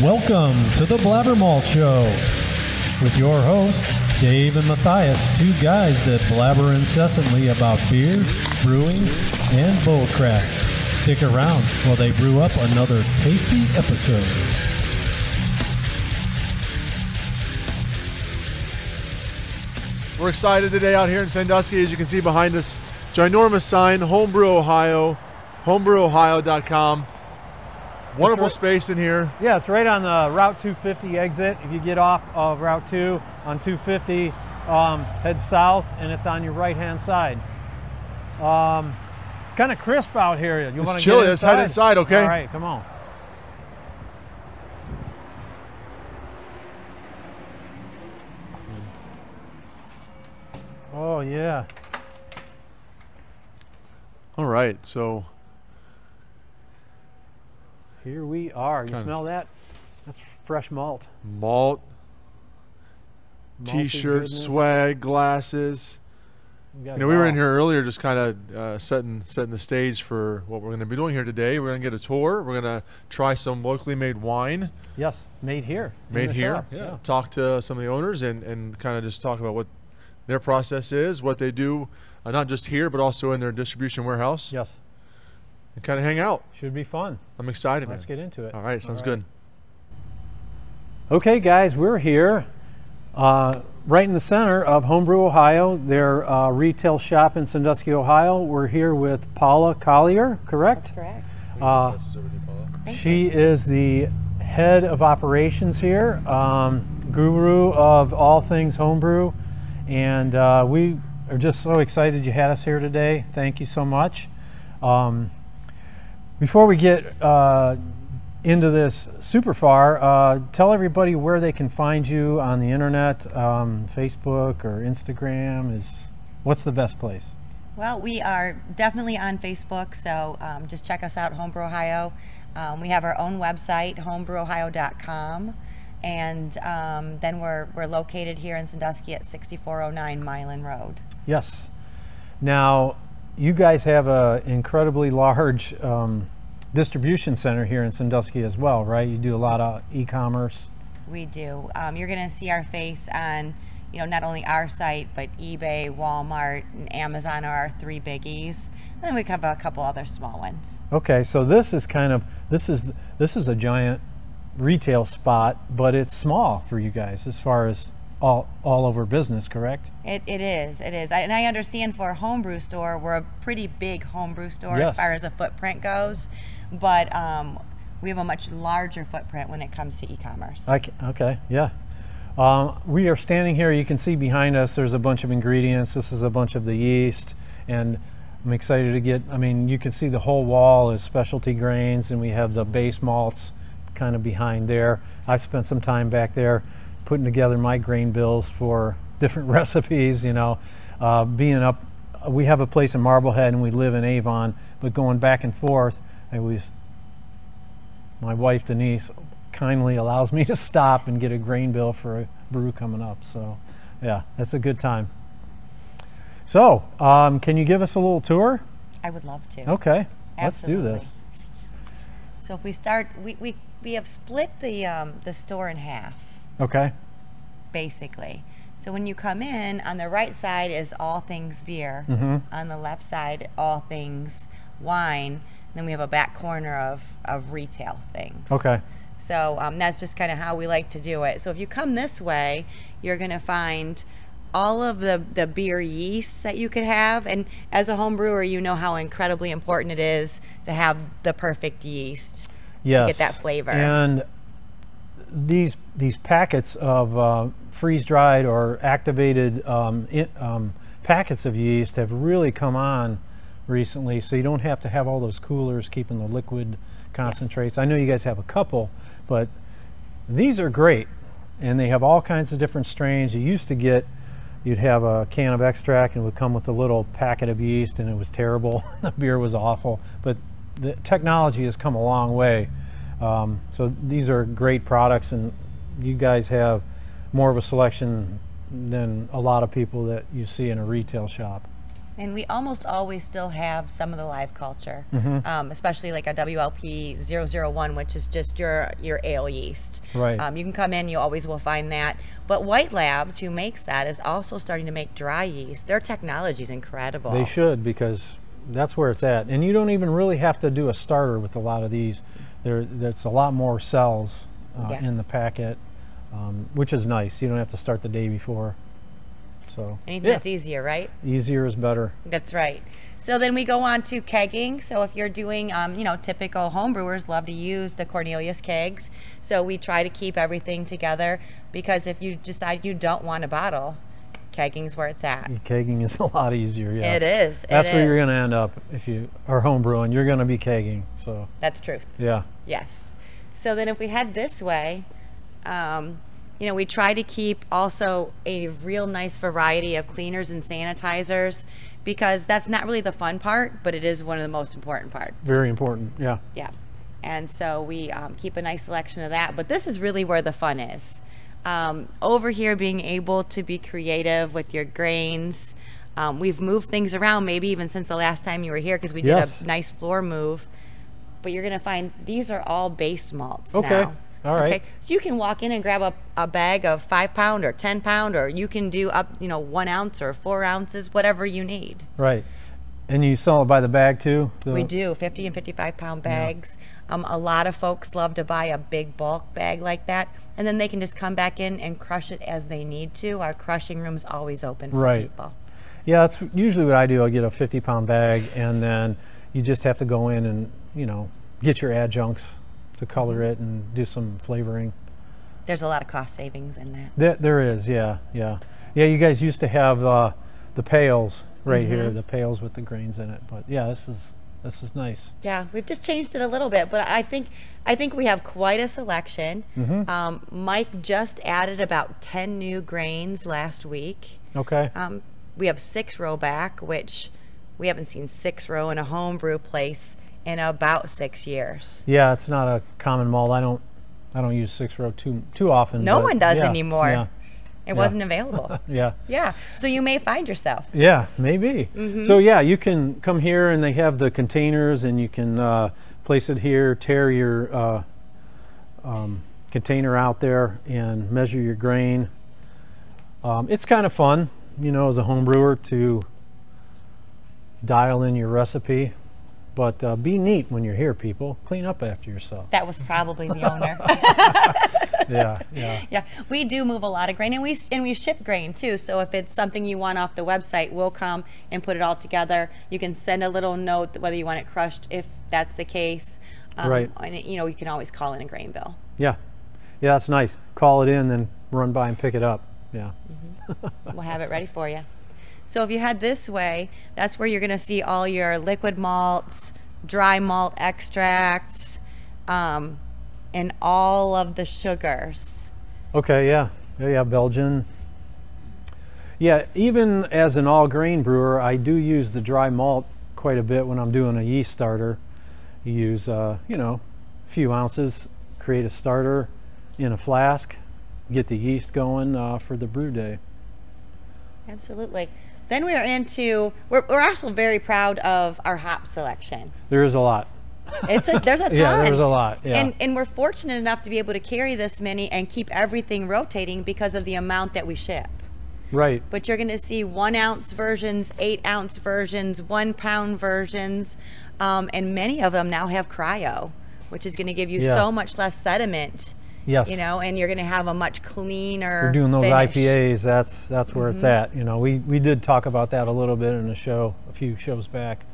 Welcome to the Blabbermalt Show with your hosts, Dave and Matthias, two guys that blabber incessantly about beer, brewing, and bullcrap. Stick around while they brew up another tasty episode. We're excited today out here in Sandusky. As you can see behind us, ginormous sign, Homebrew Ohio, homebrewOhio.com. Wonderful right. space in here. Yeah, it's right on the Route 250 exit. If you get off of Route 2 on 250, um, head south, and it's on your right-hand side. Um, it's kind of crisp out here. You It's want to chilly. Get Let's head inside, okay? All right, come on. Oh yeah. All right, so Here we are. You Kinda- smell that? That's fresh malt. malt, Malty t-shirt, goodness. swag, glasses. We You know, we were in here earlier, just kind of uh, setting setting the stage for what we're going to be doing here today. We're going to get a tour. We're going to try some locally made wine. Yes, made here. made here. shop, Yeah. Talk to some of the owners and, and kind of just talk about what their process is, what they do, uh, not just here, but also in their distribution warehouse, Yes. And kind of hang out. Should be fun. I'm excited, Let's man. get into it. All right, sounds right. good. Okay, guys, we're here uh, right in the center of Homebrew, Ohio, their uh, retail shop in Sandusky, Ohio. We're here with Paula Collier, correct? Correct. Uh, she is the head of operations here, um, guru of all things homebrew, and uh, we are just so excited you had us here today. Thank you so much. Um, before we get uh, into this super far, uh, tell everybody where they can find you on the internet, um, Facebook or Instagram. Is what's the best place? Well, we are definitely on Facebook, so um, just check us out, Homebrew Ohio. Um, we have our own website, homebrewohio.com, and um, then we're, we're located here in Sandusky at 6409 Milan Road. Yes. Now, you guys have an incredibly large um, distribution center here in Sandusky as well, right? You do a lot of e-commerce. We do. Um, you're going to see our face on, you know, not only our site, but eBay, Walmart, and Amazon are our three biggies. And then we have a couple other small ones. Okay, so this is kind of this is this is a giant retail spot, but it's small for you guys as far as all all over business, correct? It, it is, it is. I, and I understand for a homebrew store, we're a pretty big homebrew store Yes. as far as a footprint goes, but um, we have a much larger footprint when it comes to e-commerce. I ca- okay, yeah. Um, we are standing here. You can see behind us. There's a bunch of ingredients. This is a bunch of the yeast, and I'm excited to get. I mean, you can see the whole wall is specialty grains, and we have the base malts kind of behind there. I've spent some time back there putting together my grain bills for different recipes. You know, uh, being up. We have a place in Marblehead, and we live in Avon, but going back and forth, I was my wife Denise kindly allows me to stop and get a grain bill for a brew coming up. So, yeah, that's a good time. So, um, can you give us a little tour? I would love to. Okay, let's do this. So if we start, we, we, we have split the, um, the store in half. Okay, basically. So when you come in, on the right side is all things beer. Mm-hmm. On the left side, all things wine. Then we have a back corner of, of retail things. Okay. So um, that's just kind of how we like to do it. So if you come this way, you're going to find all of the, the beer yeasts that you could have. And as a home brewer, you know how incredibly important it is to have the perfect yeast yes. to get that flavor. And these these packets of uh, freeze dried or activated um, in, um, packets of yeast have really come on recently. So you don't have to have all those coolers keeping the liquid concentrates. I know you guys have a couple, but these are great, and they have all kinds of different strains. You used to get you'd have a can of extract and it would come with a little packet of yeast and it was terrible the beer was awful but the technology has come a long way um, so these are great products and you guys have more of a selection than a lot of people that you see in a retail shop And we almost always still have some of the live culture, Mm-hmm. um, especially like a WLP 001, which is just your your ale yeast. Right. Um, you can come in, you always will find that. But White Labs, who makes that, is also starting to make dry yeast. Their technology is incredible. They should because that's where it's at. And you don't even really have to do a starter with a lot of these. There, there's a lot more cells uh, Yes. in the packet, um, which is nice. You don't have to start the day before. So Anything yeah, that's easier, right? easier is better. That's right. So then we go on to kegging. So if you're doing, um, you know, typical homebrewers love to use the Cornelius kegs. So we try to keep everything together because if you decide you don't want a bottle, kegging's where it's at. Kegging is a lot easier. Yeah, It is. It That's where you're going to end up if you are homebrewing. You're going to be kegging. So That's truth. yeah, Yes. So then if we head this way, um, you know, we try to keep also a real nice variety of cleaners and sanitizers because that's not really the fun part, but it is one of the most important parts. very important. Yeah, Yeah. And so we um, keep a nice selection of that. But this is really where the fun is. Um, over here, being able to be creative with your grains. Um, we've moved things around, maybe even since the last time you were here, because we did Yes. a nice floor move. But you're going to find these are all base malts Okay. now. All right. Okay. So you can walk in and grab a, a bag of five pound or 10 pound, or you can do up, you know, one ounce or four ounces, whatever you need. right. And you sell it by the bag too. The- We do 50 and 55 pound bags. Um, a lot of folks love to buy a big bulk bag like that, and then they can just come back in and crush it as they need to. Our crushing room's always open for Right. people. Yeah, that's usually what I do. I get a 50 pound bag, and then you just have to go in and you know get your adjuncts to color Mm-hmm. it and do some flavoring. There's a lot of cost savings in that. There, there is, yeah, yeah, yeah. You guys used to have uh, the pails right here, Mm-hmm. the pails with the grains in it. But yeah, this is this is nice. Yeah, we've just changed it a little bit, but I think I think we have quite a selection. Mm-hmm. Um, Mike just added about 10 new grains last week. Okay. Um, we have six row back, which we haven't seen six row in a homebrew place in about six years. yeah, it's not a common malt. I don't I don't use six row too too often. No one does yeah, anymore. Yeah, It wasn't available. yeah. yeah. So you may find yourself. Yeah, maybe. Mm-hmm. So yeah, you can come here and they have the containers, and you can uh, place it here, tear your uh, um, container out there, and measure your grain. Um, it's kind of fun, you know, as a home brewer to dial in your recipe. But uh, be neat when you're here, people. Clean up after yourself. That was probably the owner. yeah, yeah. yeah, we do move a lot of grain, and we and we ship grain too. So if it's something you want off the website, we'll come and put it all together. You can send a little note whether you want it crushed, if that's the case. Um, Right. And you know, you can always call in a grain bill. Yeah, yeah, that's nice. Call it in, then run by and pick it up. Yeah. We'll have it ready for you. So if you head this way, that's where you're going to see all your liquid malts, dry malt extracts, um, and all of the sugars. Okay, yeah. Yeah, yeah, Belgian. Yeah, even as an all grain brewer, I do use the dry malt quite a bit when I'm doing a yeast starter. You use, uh, you know, a few ounces, create a starter in a flask, get the yeast going uh, for the brew day. Absolutely. Then we are into, we're, we're also very proud of our hop selection. There is a lot. It's a, there's a ton. Yeah, there's a lot. Yeah. And, and we're fortunate enough to be able to carry this many and keep everything rotating because of the amount that we ship. right. but you're going to see one ounce versions, eight ounce versions, one pound versions, um, and many of them now have cryo, which is going to give you Yeah. so much less sediment. Yes. You know, and you're going to have a much cleaner. We're doing those finish. IPAs. That's that's where it's Mm-hmm. at. You know, we we did talk about that a little bit in a show a few shows back.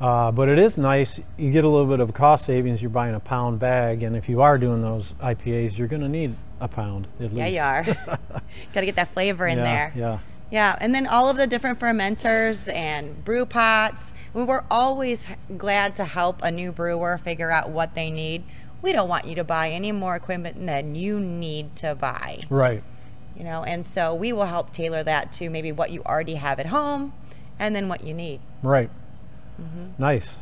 Uh, but it is nice. You get a little bit of cost savings. You're buying a pound bag, and if you are doing those IPAs, you're going to need a pound at least. Yeah, you are. Got to get that flavor in yeah, there. Yeah. Yeah, and then all of the different fermenters and brew pots. We We're always glad to help a new brewer figure out what they need. We don't want you to buy any more equipment than you need to buy. Right. you know and so we will help tailor that to maybe what you already have at home and then what you need Right. Mm-hmm. Nice.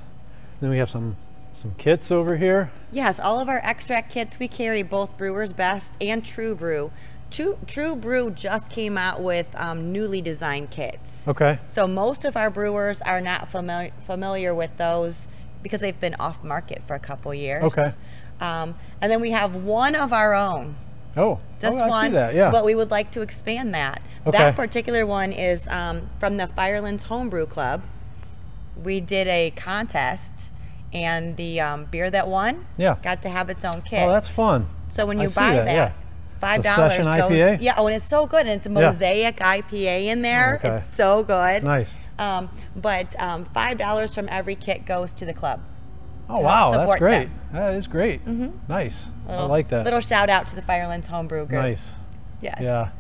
Then we have some some kits over here. yes all of our extract kits we carry both Brewer's Best and true brew True, True Brew just came out with um, newly designed kits. Okay. So most of our brewers are not familiar familiar with those because they've been off market for a couple years. Okay. Um, and then we have one of our own, Oh, just oh, I one. see that. Yeah. But we would like to expand that. Okay. That particular one is um, from the Firelands Homebrew Club. We did a contest, and the um, beer that won Yeah. got to have its own kit. oh, that's fun. So when you see buy that, that, yeah. five dollars goes. IPA? Yeah, oh, and it's so good. And it's a mosaic IPA in there. okay. It's so good. Nice. Um, but um, five dollars from every kit goes to the club. Oh wow, that's great. them. That is great. Nice. I Little- like that. Little shout out to the Firelands Homebrew Group. nice. Yes. Yeah.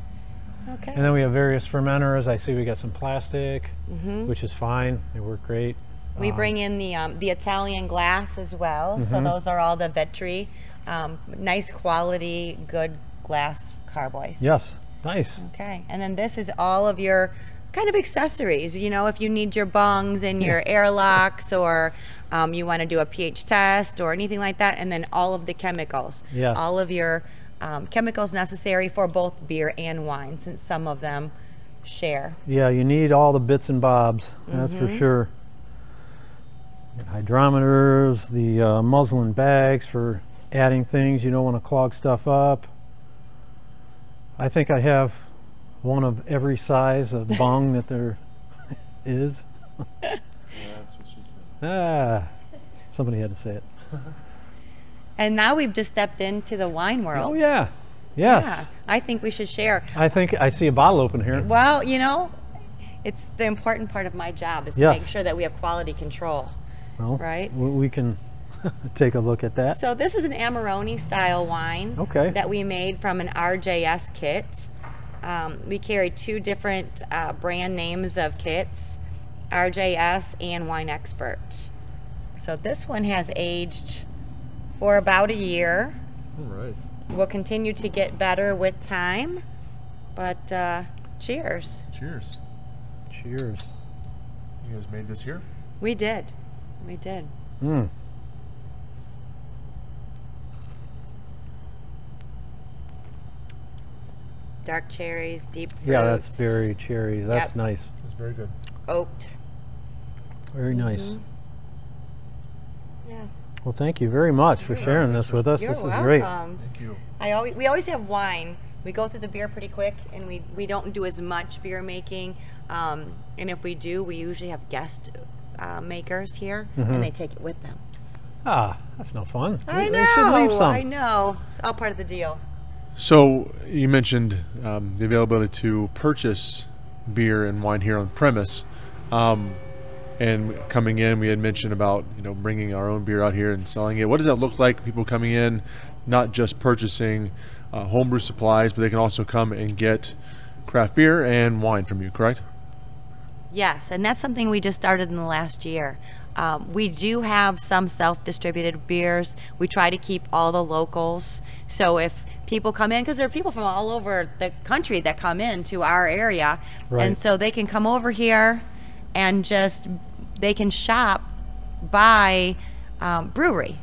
Okay. And then we have various fermenters. I see we got some plastic, Mm-hmm. which is fine. They work great. we bring in the um, the Italian glass as well. Mm-hmm. So those are all the Vetri, um, nice quality, good glass carboys. Yes. Nice. Okay, and then this is all of your kind of accessories. You know, if you need your bungs and your airlocks, or um, you want to do a pH test or anything like that, and then all of the chemicals. Yeah. All of your um, chemicals necessary for both beer and wine, since some of them share. Yeah, you need all the bits and bobs. That's for Mm-hmm. sure. Hydrometers, the uh, muslin bags for adding things. You don't want to clog stuff up. I think I have one of every size of bong that there is. That's what she said. Ah, somebody had to say it. And now we've just stepped into the wine world. Oh yeah, yes. Yeah, I think we should share. I think I see a bottle open here. Well, you know, it's the important part of my job is to Yes. make sure that we have quality control. Well, Right. We we can take a look at that. So this is an Amarone style wine Okay. that we made from an RJS kit. Um, we carry two different uh, brand names of kits, RJS and Winexpert. So this one has aged for about a year. All right. We'll continue to get better with time, but uh, cheers. Cheers. Cheers. You guys made this here? We did. We did. Mm. Dark cherries, deep fruits. Yeah, that's very cherry. That's Yep. nice. It's very good. oaked. Very nice. Mm-hmm. Yeah. Well, thank you very much for sharing this with us. You're this is welcome. great. Thank you. I always we always have wine. We go through the beer pretty quick, and we we don't do as much beer making. Um, and if we do, we usually have guest uh, makers here, Mm-hmm. and they take it with them. Ah, that's no fun. I They- know. They should leave some. I know. It's all part of the deal. So you mentioned um, the availability to purchase beer and wine here on premise, um, and coming in, we had mentioned about you know bringing our own beer out here and selling it. What does that look like? People coming in, not just purchasing uh, homebrew supplies, but they can also come and get craft beer and wine from you. Correct? Yes, and that's something we just started in the last year. Um, we do have some self-distributed beers. We try to keep all the locals. So if people come in, because there are people from all over the country that come in to our area, Right. and so they can come over here and just they can shop by um, brewery.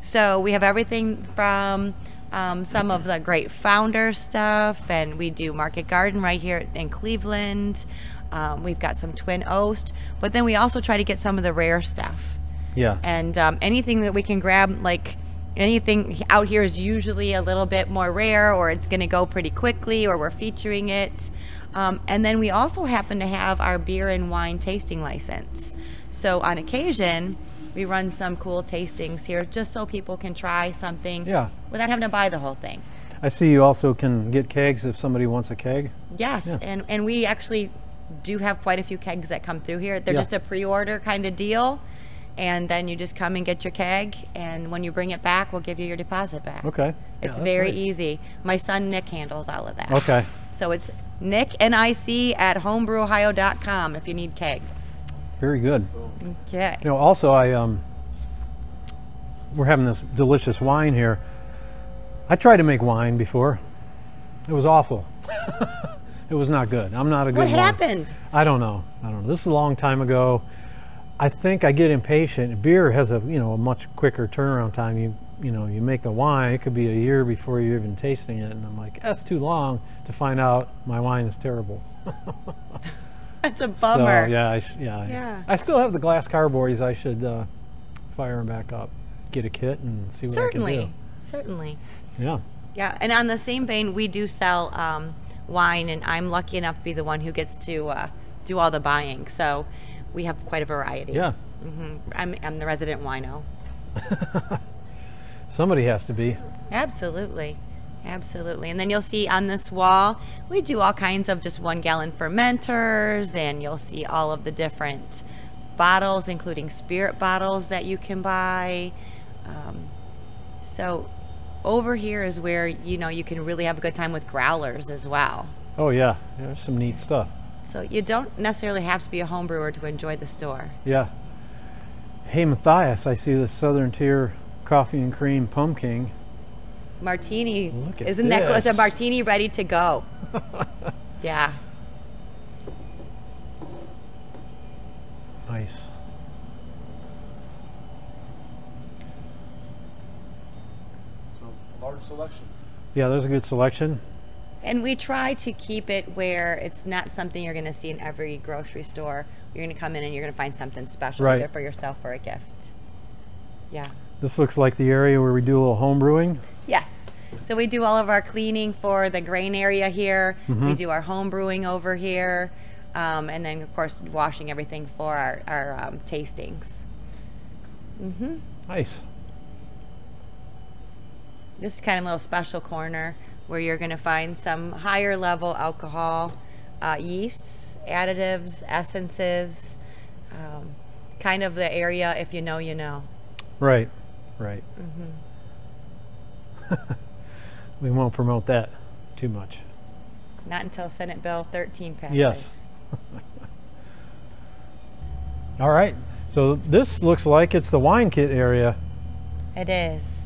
So we have everything from um, some of the great founder stuff, and we do Market Garden right here in Cleveland. Um, we've got some Twin Oast, but then we also try to get some of the rare stuff. Yeah. And um, anything that we can grab, like anything out here is usually a little bit more rare, or it's going to go pretty quickly, or we're featuring it. Um, and then we also happen to have our beer and wine tasting license. So on occasion, we run some cool tastings here just so people can try something Yeah. without having to buy the whole thing. I see you also can get kegs if somebody wants a keg. Yes, Yeah. and, and we actually do have quite a few kegs that come through here. They're Yeah. just a pre-order kind of deal, and then you just come and get your keg, and when you bring it back, we'll give you your deposit back. Okay. It's that's very nice. easy. My son Nick handles all of that. Okay. So it's Nick N-I-C at homebrewOhio.com if you need kegs. Very good. Okay. You know, also I um, we're having this delicious wine here. I tried to make wine before. It was awful. it was not good. I'm not a good What wine- happened? I don't know. I don't know. This is a long time ago. I think I get impatient. Beer has a you know a much quicker turnaround time. You you know, you make the wine, it could be a year before you're even tasting it. And I'm like, that's too long to find out my wine is terrible. That's a bummer. So, yeah, I sh- yeah, Yeah. I still have the glass carboys. I should uh, fire them back up, get a kit, and see what certainly, I can certainly. do. Yeah. Yeah, and on the same vein, we do sell um, wine, and I'm lucky enough to be the one who gets to uh, do all the buying. So we have quite a variety. Yeah. hmm I'm, I'm the resident wino. Somebody has to be. Absolutely. Absolutely. And then you'll see on this wall, we do all kinds of just one gallon fermenters, and you'll see all of the different bottles, including spirit bottles that you can buy. Um, so over here is where you know you can really have a good time with growlers as well. Oh yeah, there's some neat stuff. So you don't necessarily have to be a home brewer to enjoy the store. Yeah. Hey Matthias, I see the Southern Tier Coffee and Cream Pumpkin. Martini, Look at isn't that cool? It's a martini ready to go. yeah. Nice. So, large selection. Yeah, there's a good selection. And we try to keep it where it's not something you're going to see in every grocery store. You're going to come in and you're going to find something special Right. either for yourself or a gift. Yeah. This looks like the area where we do a little home brewing. Yes. So we do all of our cleaning for the grain area here. We do our home brewing over here. Um, and then, of course, washing everything for our, our um, tastings. Mm-hmm. Nice. This is kind of a little special corner where you're going to find some higher level alcohol, uh, yeasts, additives, essences, um, kind of the area if you know, you know. Right. Right. Mm-hmm. we won't promote that too much. Not until Senate Bill 13 passes. Yes. All right. So this looks like it's the wine kit area. It is.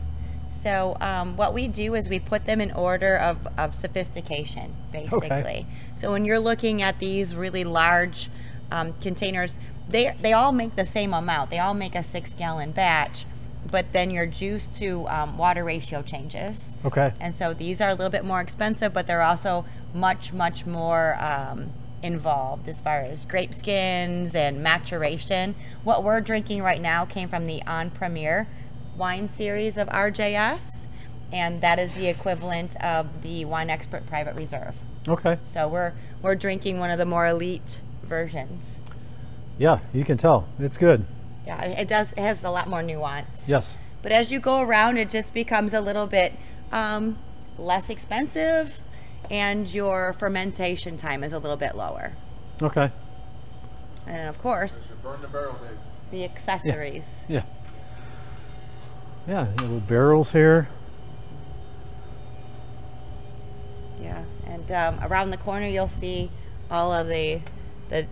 So um, what we do is we put them in order of, of sophistication, basically. So when you're looking at these really large um, containers, they they all make the same amount. They all make a six gallon batch, but then your juice to um, water ratio changes. Okay. And so these are a little bit more expensive, but they're also much, much more um, involved as far as grape skins and maturation. What we're drinking right now came from the En Primeur wine series of RJS, and that is the equivalent of the Winexpert Private Reserve. Okay. So we're we're drinking one of the more elite versions. Yeah, you can tell. It's good. Yeah, it it does. It has a lot more nuance. Yes. But as you go around, it just becomes a little bit um, less expensive, and your fermentation time is a little bit lower. Okay. And of course, Burn the barrel, the accessories. Yeah. Yeah, little barrels here. Yeah, and um, around the corner you'll see all of the the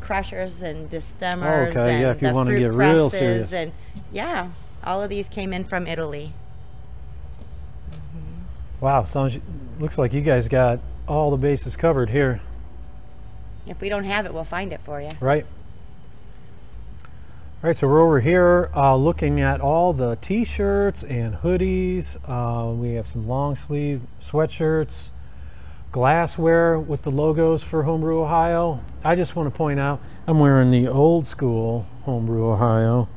crushers and destemmers Okay, and yeah, if you the wanna fruit get real serious. and yeah, all of these came in from Italy. Wow, sounds looks like you guys got all the bases covered here, If we don't have it, we'll find it for you. right? All right, so we're over here uh, looking at all the t-shirts and hoodies. Uh, we have some long sleeve sweatshirts, glassware with the logos for Homebrew Ohio. I just want to point out I'm wearing the old school Homebrew Ohio.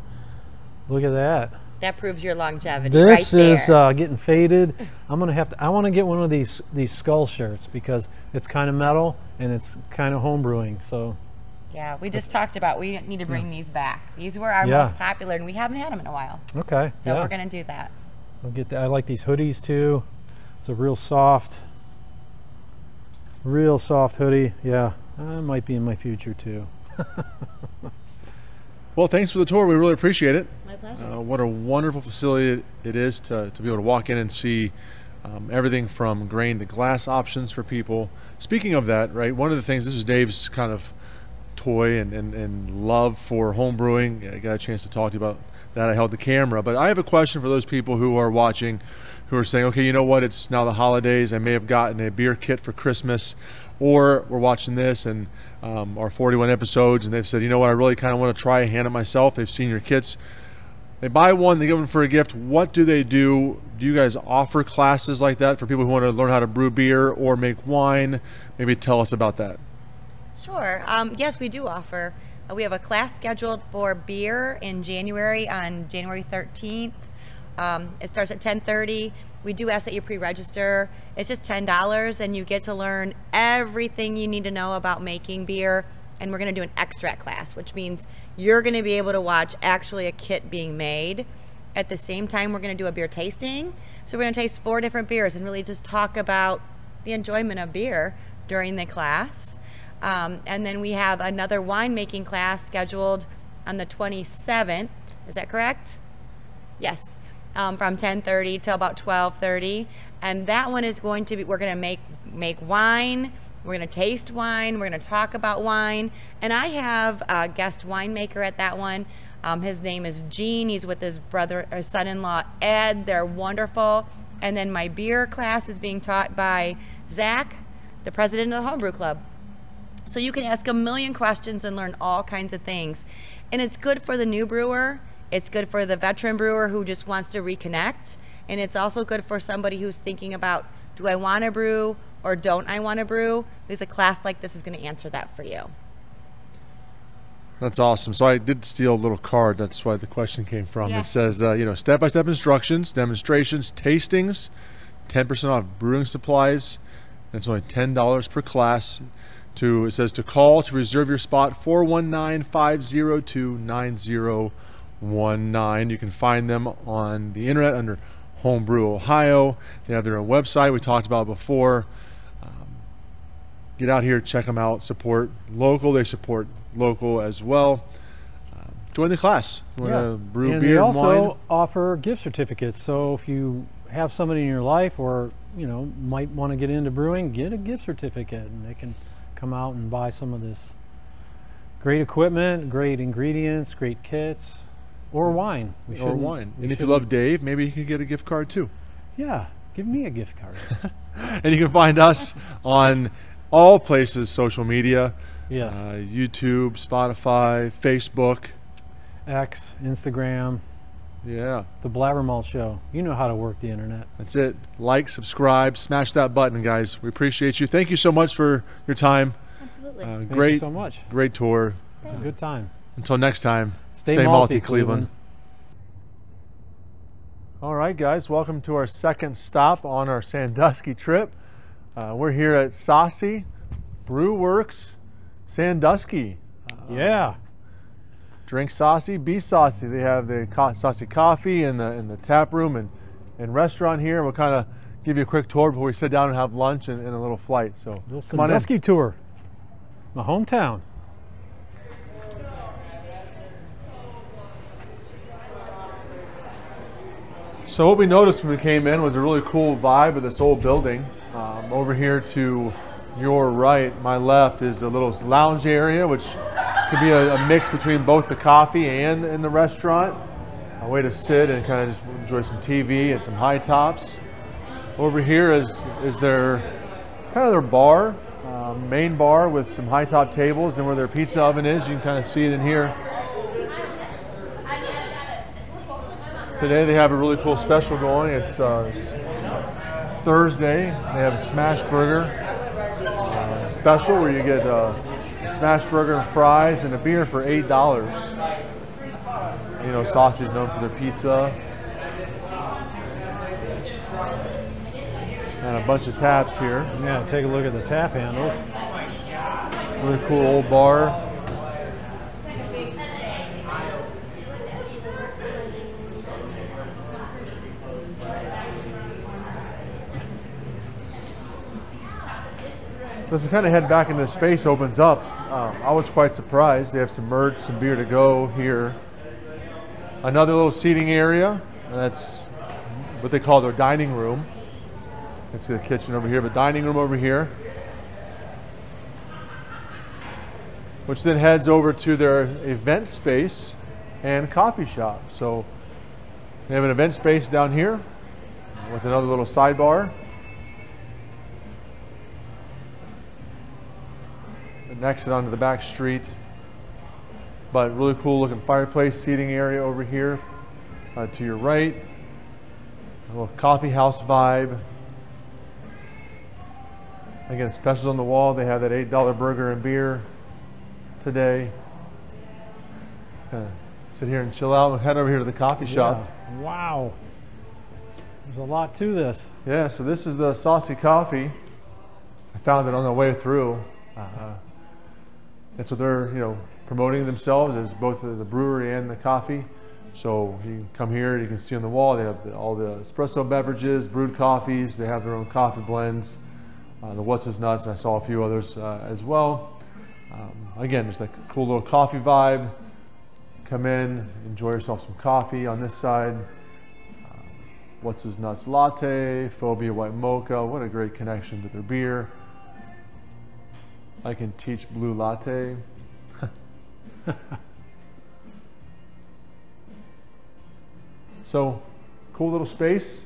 Look at that. That proves your longevity This right is uh, getting faded. I'm gonna have to. I want to get one of these these skull shirts because it's kind of metal and it's kind of homebrewing. So yeah, we just talked about we need to bring these back. These were our Yeah. most popular, and we haven't had them in a while. okay, So yeah, we're gonna do that. I'll get that. I like these hoodies too. It's a real soft, real soft hoodie. Yeah, that might be in my future too. Well, thanks for the tour. We really appreciate it. My pleasure. Uh, what a wonderful facility it is to, to be able to walk in and see um, everything from grain to glass options for people. Speaking of that, right, one of the things, this is Dave's kind of and, and, and love for home brewing. I got a chance to talk to you about that. I held the camera. But I have a question for those people who are watching who are saying, okay, you know what, it's now the holidays. I may have gotten a beer kit for Christmas. Or we're watching this and um, our 41 episodes, and they've said, you know what, I really kind of want to try a hand at myself. They've seen your kits they buy one, they give them for a gift. What do they do? Do you guys offer classes like that for people who want to learn how to brew beer or make wine? Maybe tell us about that. Sure. Um, yes, we do offer. Uh, we have a class scheduled for beer in January on January 13th. Um, it starts at 10:30. We do ask that you pre-register. It's just ten dollars, and you get to learn everything you need to know about making beer. And we're going to do an extract class, which means you're going to be able to watch actually a kit being made. At the same time, we're going to do a beer tasting. So we're going to taste four different beers and really just talk about the enjoyment of beer during the class. Um, and then we have another winemaking class scheduled on the 27th. Is that correct? Yes, um, from 10:30 till about 12:30, and that one is going to be. We're going to make make wine. We're going to taste wine. We're going to talk about wine, and I have a guest winemaker at that one. Um, his name is Gene. He's with his brother or son-in-law Ed. They're wonderful. And then my beer class is being taught by Zach, the president of the Homebrew Club. So you can ask a million questions and learn all kinds of things. And it's good for the new brewer. It's good for the veteran brewer who just wants to reconnect. And it's also good for somebody who's thinking about do I want to brew or don't I want to brew? Because a class like this is going to answer that for you. That's awesome. So I did steal a little card. That's why the question came from. Yeah. It says, uh, you know, step-by-step instructions, demonstrations, tastings, 10% off brewing supplies. And it's only $10 per class. To it says to call to reserve your spot 419-502-9019. You can find them on the internet under Homebrew Ohio. They have their own website we talked about before. Um, get out here, check them out, support local. They support local as well. Um, join the class. You want to brew and beer they and also wine? offer gift certificates. So if you have somebody in your life, or you know, might want to get into brewing, get a gift certificate, and they can come out and buy some of this great equipment, great ingredients, great kits, or wine. We or wine. we And if you love Dave, maybe you can get a gift card too. yeah, give me a gift card. And you can find us on all places social media yes, uh, YouTube, Spotify, Facebook. X, Instagram, Yeah, the Blabbermalt Show. You know how to work the internet. that's it. Like, subscribe, smash that button, guys. We appreciate you. Thank you so much for your time. Absolutely. Uh, Thank great, you so much. great tour. It's a good time. Until next time, Stay, stay malty, malty, Cleveland. All right, guys, welcome to our second stop on our Sandusky trip. Uh, we're here at Saucy Brew Works Sandusky. Yeah. Drink saucy, be saucy. They have the co- saucy coffee in the in the tap room and, and restaurant here. We'll kind of give you a quick tour before we sit down and have lunch and, and a little flight. So Little come on in. Tour. My hometown. So what we noticed when we came in was a really cool vibe of this old building. Um, over here to your right, my left, is a little lounge area, which could be a, a mix between both the coffee and in the restaurant. A way to sit and kind of just enjoy some TV and some high tops. Over here is is their kind of their bar, um, main bar with some high top tables, and where their pizza oven is. You can kind of see it in here. Today they have a really cool special going. It's, uh, it's Thursday. They have a smash burger uh, special where you get uh, a smash burger and fries and a beer for eight dollars. You know, Saucy is known for their pizza and a bunch of taps here. Yeah, take a look at the tap handles. Really cool old bar. As we kind of head back into the space opens up, um, I was quite surprised. They have some merch, some beer to go here. Another little seating area. That's what they call their dining room. You can see the kitchen over here, but dining room over here. which then heads over to their event space and coffee shop. So they have an event space down here with another little sidebar. And exit onto the back street. But really cool looking fireplace seating area over here. uh, to your right. A little coffee house vibe. Again, specials on the wall. They have that $8 burger and beer today. Sit here and chill out and head over here to the coffee shop. Yeah. Wow. There's a lot to this. Yeah, so this is the Saucy Coffee. I found it on the way through. Uh, that's what they're, you know, promoting themselves as both the, brewery and the coffee. So you can come here, you can see on the wall, they have all the espresso beverages, brewed coffees, they have their own coffee blends, uh, the What's His Nuts, I saw a few others uh, as well. Um, again, just like a cool little coffee vibe. Come in, enjoy yourself some coffee on this side. Um, What's His Nuts latte, Phobia white mocha. What a great connection to their beer. I can teach blue latte. so, cool little space.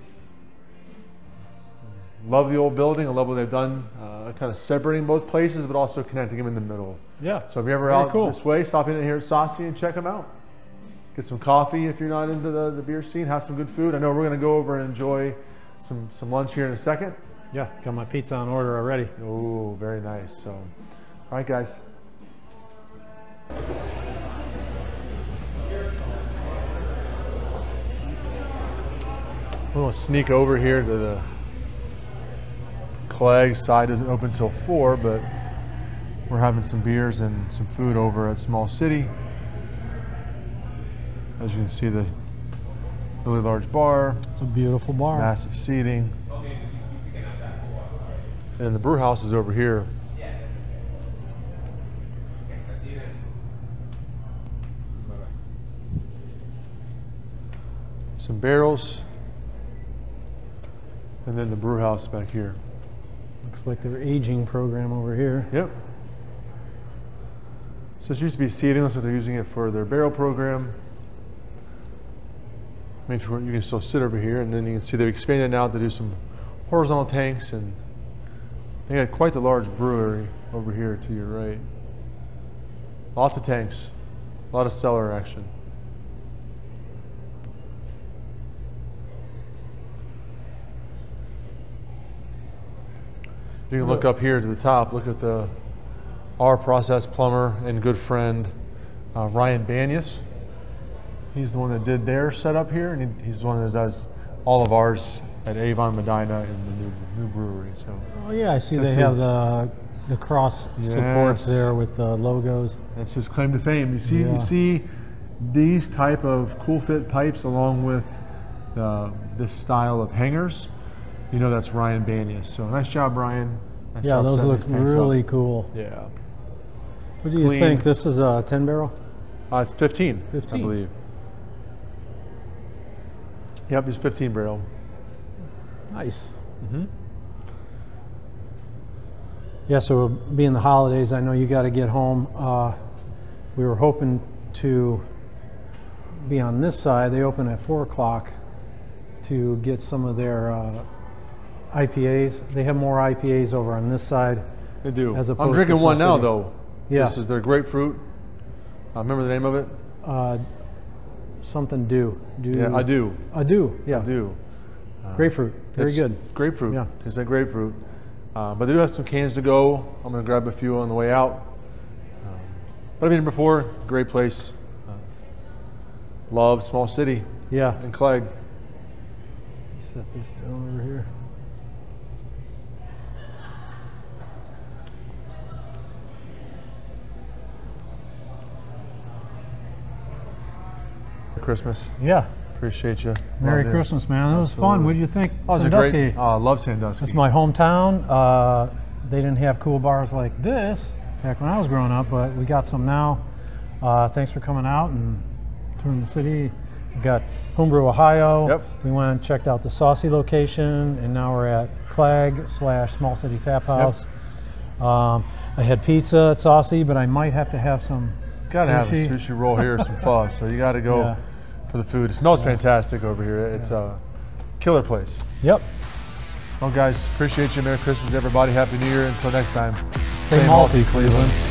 Love the old building. I love what they've done, uh, kind of separating both places, but also connecting them in the middle. Yeah. So if you're ever Very out cool. this way, stop in here at Saucy and check them out. Get some coffee if you're not into the, the beer scene. Have some good food. I know we're going to go over and enjoy some, some lunch here in a second. Yeah. Got my pizza on order already. Oh, very nice. So, all right, guys. We'll sneak over here to the Clag side. Doesn't open till four, but we're having some beers and some food over at Small City. As you can see, the really large bar, It's a beautiful bar. massive seating. And the brew house is over here. Some barrels. And then the brew house back here. Looks like their aging program over here. Yep. So this used to be seating, so they're using it for their barrel program. Make sure you can still sit over here, and then you can see they've expanded now to do some horizontal tanks, and they got quite the large brewery over here to your right. Lots of tanks, a lot of cellar action. You can look up here to the top. Look at the our process plumber and good friend uh, Ryan Banyas. He's the one that did their setup here, and he, he's the one that does all of ours at Avon Medina in the new, new brewery. So Oh yeah, I see they have his- the the cross Yes. supports there with the logos. that's his claim to fame. You see, Yeah. you see these type of cool fit pipes along with the, this style of hangers. You know that's Ryan Banyas. So nice job, Ryan. Nice Yeah, job those look tanks up. really cool. Yeah. What do you Clean. think? This is a 10 barrel? Uh, it's 15, 15. I believe. Yep, it's 15 barrel. Nice. Mhm. Yeah, so being the holidays, I know you got to get home. Uh, we were hoping to be on this side. They open at 4 o'clock to get some of their uh, IPAs. They have more IPAs over on this side. They do. As I'm opposed to drinking one now, City. though. Yeah. This is their grapefruit. I remember the name of it? Uh, something do. do Yeah, I do. I do, yeah. I do. Grapefruit. Very good. Grapefruit. Yeah. It's a grapefruit. Uh, but they do have some cans to go. I'm going to grab a few on the way out. Um, but I've been here before. Great place. Uh, love Small City Yeah. And Clag. Set this down over here. Christmas. Yeah. Appreciate you. Merry Love. Christmas, man. That was fun. What do you think? Oh, Sandusky? great. Oh, I love Sandusky. That's my hometown. Uh, they didn't have cool bars like this back when I was growing up, but we got some now. Uh, thanks for coming out and touring the city. We got Homebrew, Ohio. Yep. We went and checked out the Saucy location, and now we're at Clag slash Small City Tap House. Um, I had pizza at Saucy, but I might have to have some Gotta have a sushi. sushi roll here, some pho. So you got to go Yeah. For the food. It smells fantastic over here. It's a killer place. Yep. Well, guys, appreciate you. Merry Christmas, everybody. Happy New Year. Until next time. Stay malty, Cleveland.